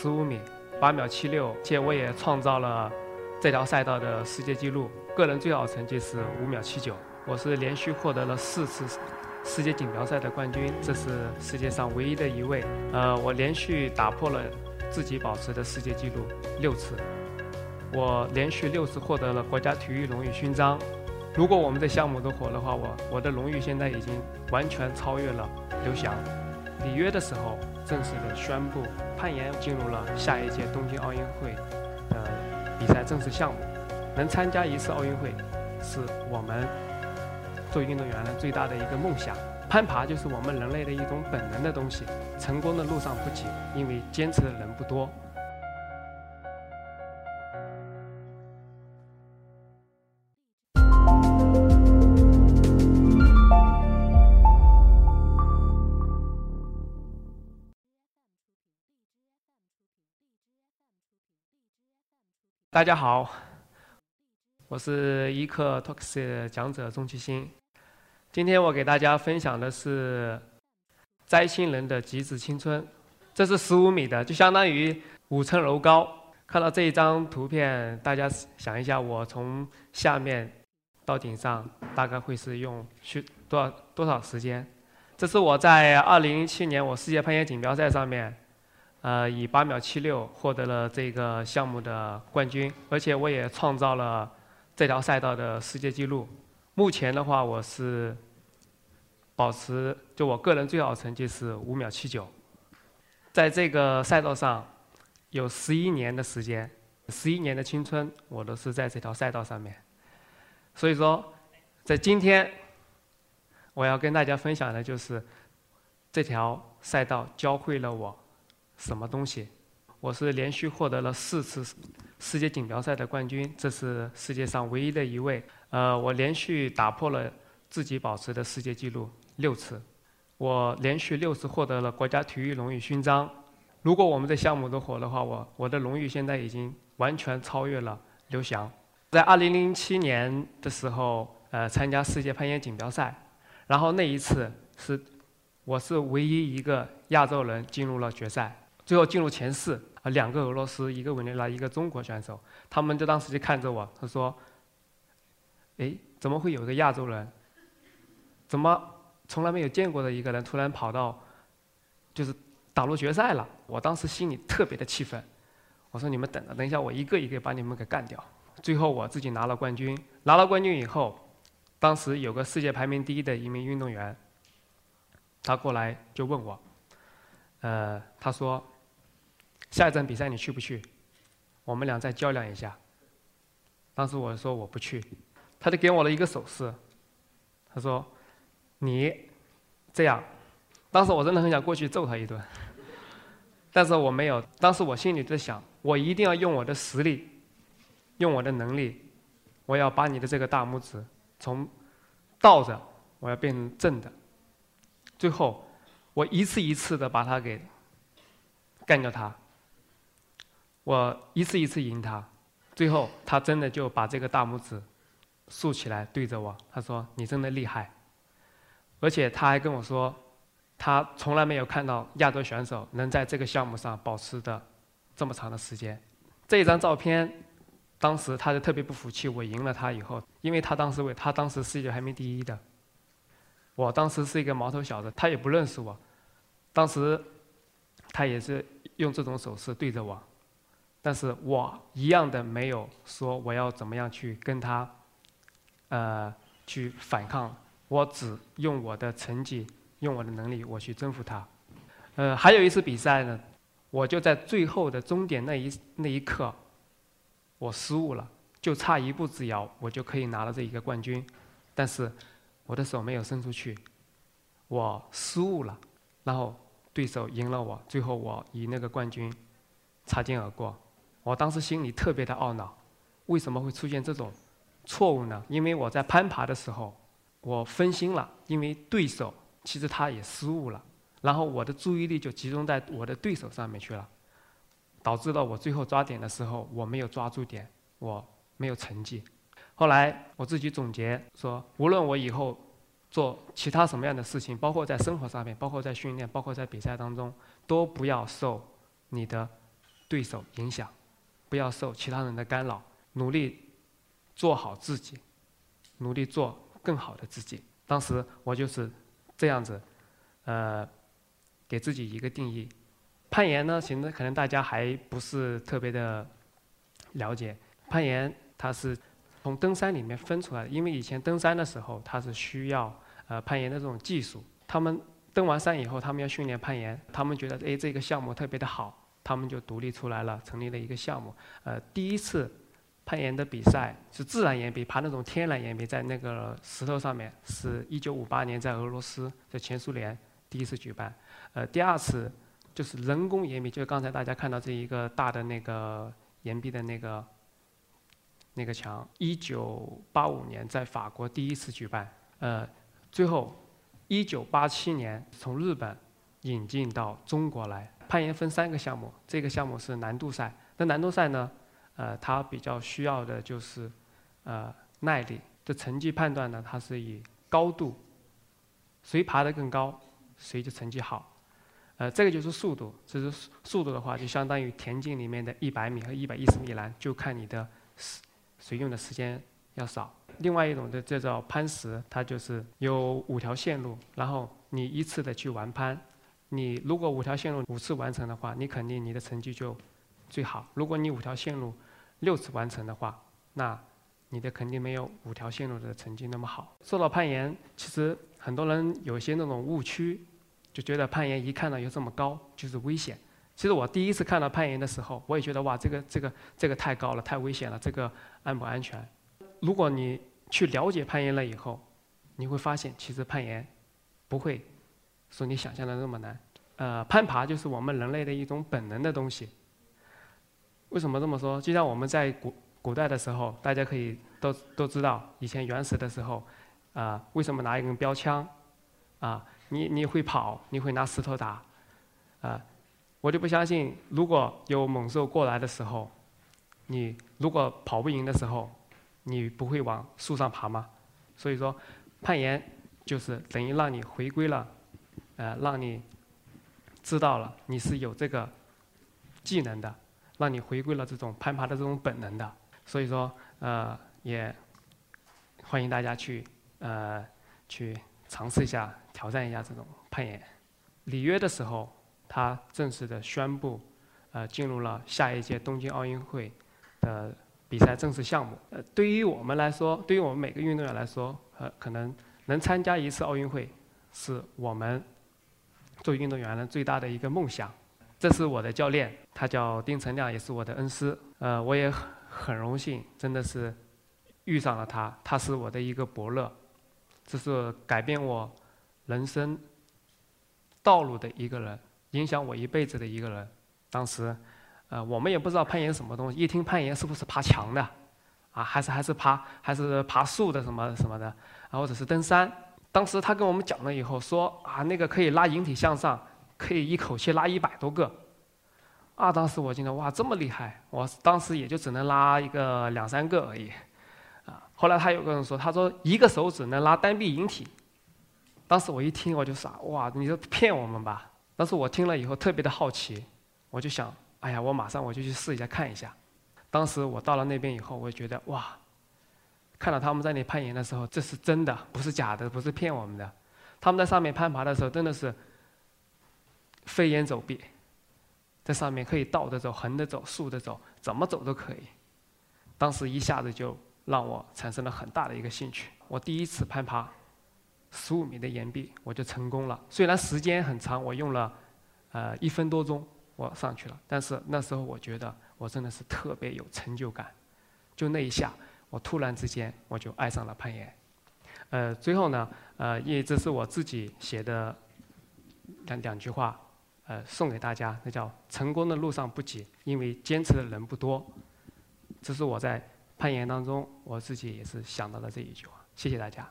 十五米八秒七六，且我也创造了这条赛道的世界纪录，个人最好成绩是五秒七九。我是连续获得了四次世界锦标赛的冠军，这是世界上唯一的一位。呃，我连续打破了自己保持的世界纪录六次，我连续六次获得了国家体育荣誉勋章。如果我们的项目都火的话，我我的荣誉现在已经完全超越了刘翔。里约的时候，正式的宣布攀岩进入了下一届东京奥运会呃比赛正式项目。能参加一次奥运会，是我们做运动员的最大的一个梦想。攀爬就是我们人类的一种本能的东西。成功的路上不急，因为坚持的人不多。大家好，我是一课 Talks 讲者钟其新。今天我给大家分享的是摘星人的极致青春。这是十五米的，就相当于五层楼高。看到这一张图片，大家想一下，我从下面到顶上大概会是用需多少多少时间？这是我在二零零七年我世界攀岩锦标赛上面。呃，以八秒七六获得了这个项目的冠军，而且我也创造了这条赛道的世界纪录。目前的话，我是保持就我个人最好成绩是五秒七九。在这个赛道上，有十一年的时间，十一年的青春，我都是在这条赛道上面。所以说，在今天，我要跟大家分享的就是这条赛道教会了我。什么东西？我是连续获得了四次世界锦标赛的冠军，这是世界上唯一的一位。呃，我连续打破了自己保持的世界纪录六次，我连续六次获得了国家体育荣誉勋章。如果我们的项目都火的话，我我的荣誉现在已经完全超越了刘翔。在二零零七年的时候，呃，参加世界攀岩锦标赛，然后那一次是我是唯一一个亚洲人进入了决赛。最后进入前四，啊，两个俄罗斯，一个委内瑞拉，一个中国选手，他们就当时就看着我，他说：“哎，怎么会有一个亚洲人？怎么从来没有见过的一个人，突然跑到，就是打入决赛了？”我当时心里特别的气愤，我说：“你们等着，等一下我一个一个把你们给干掉。”最后我自己拿了冠军，拿了冠军以后，当时有个世界排名第一的一名运动员，他过来就问我，呃，他说。下一站比赛你去不去？我们俩再较量一下。当时我说我不去，他就给我了一个手势，他说：“你这样。”当时我真的很想过去揍他一顿，但是我没有。当时我心里在想，我一定要用我的实力，用我的能力，我要把你的这个大拇指从倒着，我要变成正的。最后，我一次一次的把他给干掉他。我一次一次赢他，最后他真的就把这个大拇指竖起来对着我，他说：“你真的厉害。”而且他还跟我说，他从来没有看到亚洲选手能在这个项目上保持的这么长的时间。这一张照片，当时他就特别不服气，我赢了他以后，因为他当时为他当时世界排名第一的，我当时是一个毛头小子，他也不认识我，当时他也是用这种手势对着我。但是我一样的没有说我要怎么样去跟他，呃，去反抗。我只用我的成绩，用我的能力，我去征服他。呃，还有一次比赛呢，我就在最后的终点那一那一刻，我失误了，就差一步之遥，我就可以拿了这一个冠军。但是我的手没有伸出去，我失误了，然后对手赢了我，最后我以那个冠军擦肩而过。我当时心里特别的懊恼，为什么会出现这种错误呢？因为我在攀爬的时候，我分心了，因为对手其实他也失误了，然后我的注意力就集中在我的对手上面去了，导致了我最后抓点的时候我没有抓住点，我没有成绩。后来我自己总结说，无论我以后做其他什么样的事情，包括在生活上面，包括在训练，包括在比赛当中，都不要受你的。对手影响，不要受其他人的干扰，努力做好自己，努力做更好的自己。当时我就是这样子，呃，给自己一个定义。攀岩呢，现在可能大家还不是特别的了解。攀岩它是从登山里面分出来的，因为以前登山的时候，它是需要呃攀岩的这种技术。他们登完山以后，他们要训练攀岩，他们觉得哎这个项目特别的好，他们就独立出来了，成立了一个项目。呃，第一次攀岩的比赛是自然岩壁，爬那种天然岩壁，在那个石头上面，是一九五八年在俄罗斯，在前苏联第一次举办。呃，第二次就是人工岩壁，就是刚才大家看到这一个大的那个岩壁的那个。那个墙，一九八五年在法国第一次举办，呃，最后一九八七年从日本引进到中国来。攀岩分三个项目，这个项目是难度赛。那难度赛呢，呃，它比较需要的就是呃耐力。的成绩判断呢，它是以高度，谁爬得更高，谁就成绩好。呃，这个就是速度，这是速度的话，就相当于田径里面的一百米和一百一十米栏，就看你的时谁用的时间要少。另外一种的这叫攀石，它就是有五条线路，然后你依次的去完攀。你如果五条线路五次完成的话，你肯定你的成绩就最好。如果你五条线路六次完成的话，那你的肯定没有五条线路的成绩那么好。说到攀岩，其实很多人有些那种误区，就觉得攀岩一看到又这么高就是危险。其实我第一次看到攀岩的时候，我也觉得哇，这个这个这个太高了，太危险了，这个安不安全？如果你去了解攀岩了以后，你会发现其实攀岩不会说你想象的那么难。呃，攀爬就是我们人类的一种本能的东西。为什么这么说？就像我们在古古代的时候，大家可以都都知道，以前原始的时候，啊，为什么拿一根标枪？啊，你你会跑，你会拿石头打，啊。我就不相信，如果有猛兽过来的时候，你如果跑不赢的时候，你不会往树上爬吗？所以说，攀岩就是等于让你回归了，呃，让你知道了你是有这个技能的，让你回归了这种攀爬的这种本能的。所以说，呃，也欢迎大家去呃去尝试一下，挑战一下这种攀岩。里约的时候。他正式的宣布，呃，进入了下一届东京奥运会的比赛正式项目。呃，对于我们来说，对于我们每个运动员来说，呃，可能能参加一次奥运会，是我们做运动员的最大的一个梦想。这是我的教练，他叫丁成亮，也是我的恩师。呃，我也很荣幸，真的是遇上了他，他是我的一个伯乐，这是改变我人生道路的一个人。影响我一辈子的一个人，当时，呃，我们也不知道攀岩什么东西，一听攀岩是不是爬墙的，啊，还是还是爬还是爬树的什么什么的，啊，或者是登山。当时他跟我们讲了以后，说啊，那个可以拉引体向上，可以一口气拉一百多个，啊，当时我听到哇，这么厉害，我当时也就只能拉一个两三个而已，啊，后来他有个人说，他说一个手指能拉单臂引体，当时我一听我就傻，哇，你这骗我们吧？当时我听了以后特别的好奇，我就想，哎呀，我马上我就去试一下看一下。当时我到了那边以后，我就觉得哇，看到他们在那里攀岩的时候，这是真的，不是假的，不是骗我们的。他们在上面攀爬的时候，真的是飞檐走壁，在上面可以倒着走、横着走、竖着走，怎么走都可以。当时一下子就让我产生了很大的一个兴趣。我第一次攀爬。十五米的岩壁，我就成功了。虽然时间很长，我用了呃一分多钟，我上去了。但是那时候我觉得我真的是特别有成就感。就那一下，我突然之间我就爱上了攀岩。呃，最后呢，呃，因为这是我自己写的两两句话，呃，送给大家，那叫“成功的路上不挤，因为坚持的人不多”。这是我在攀岩当中我自己也是想到的这一句话。谢谢大家。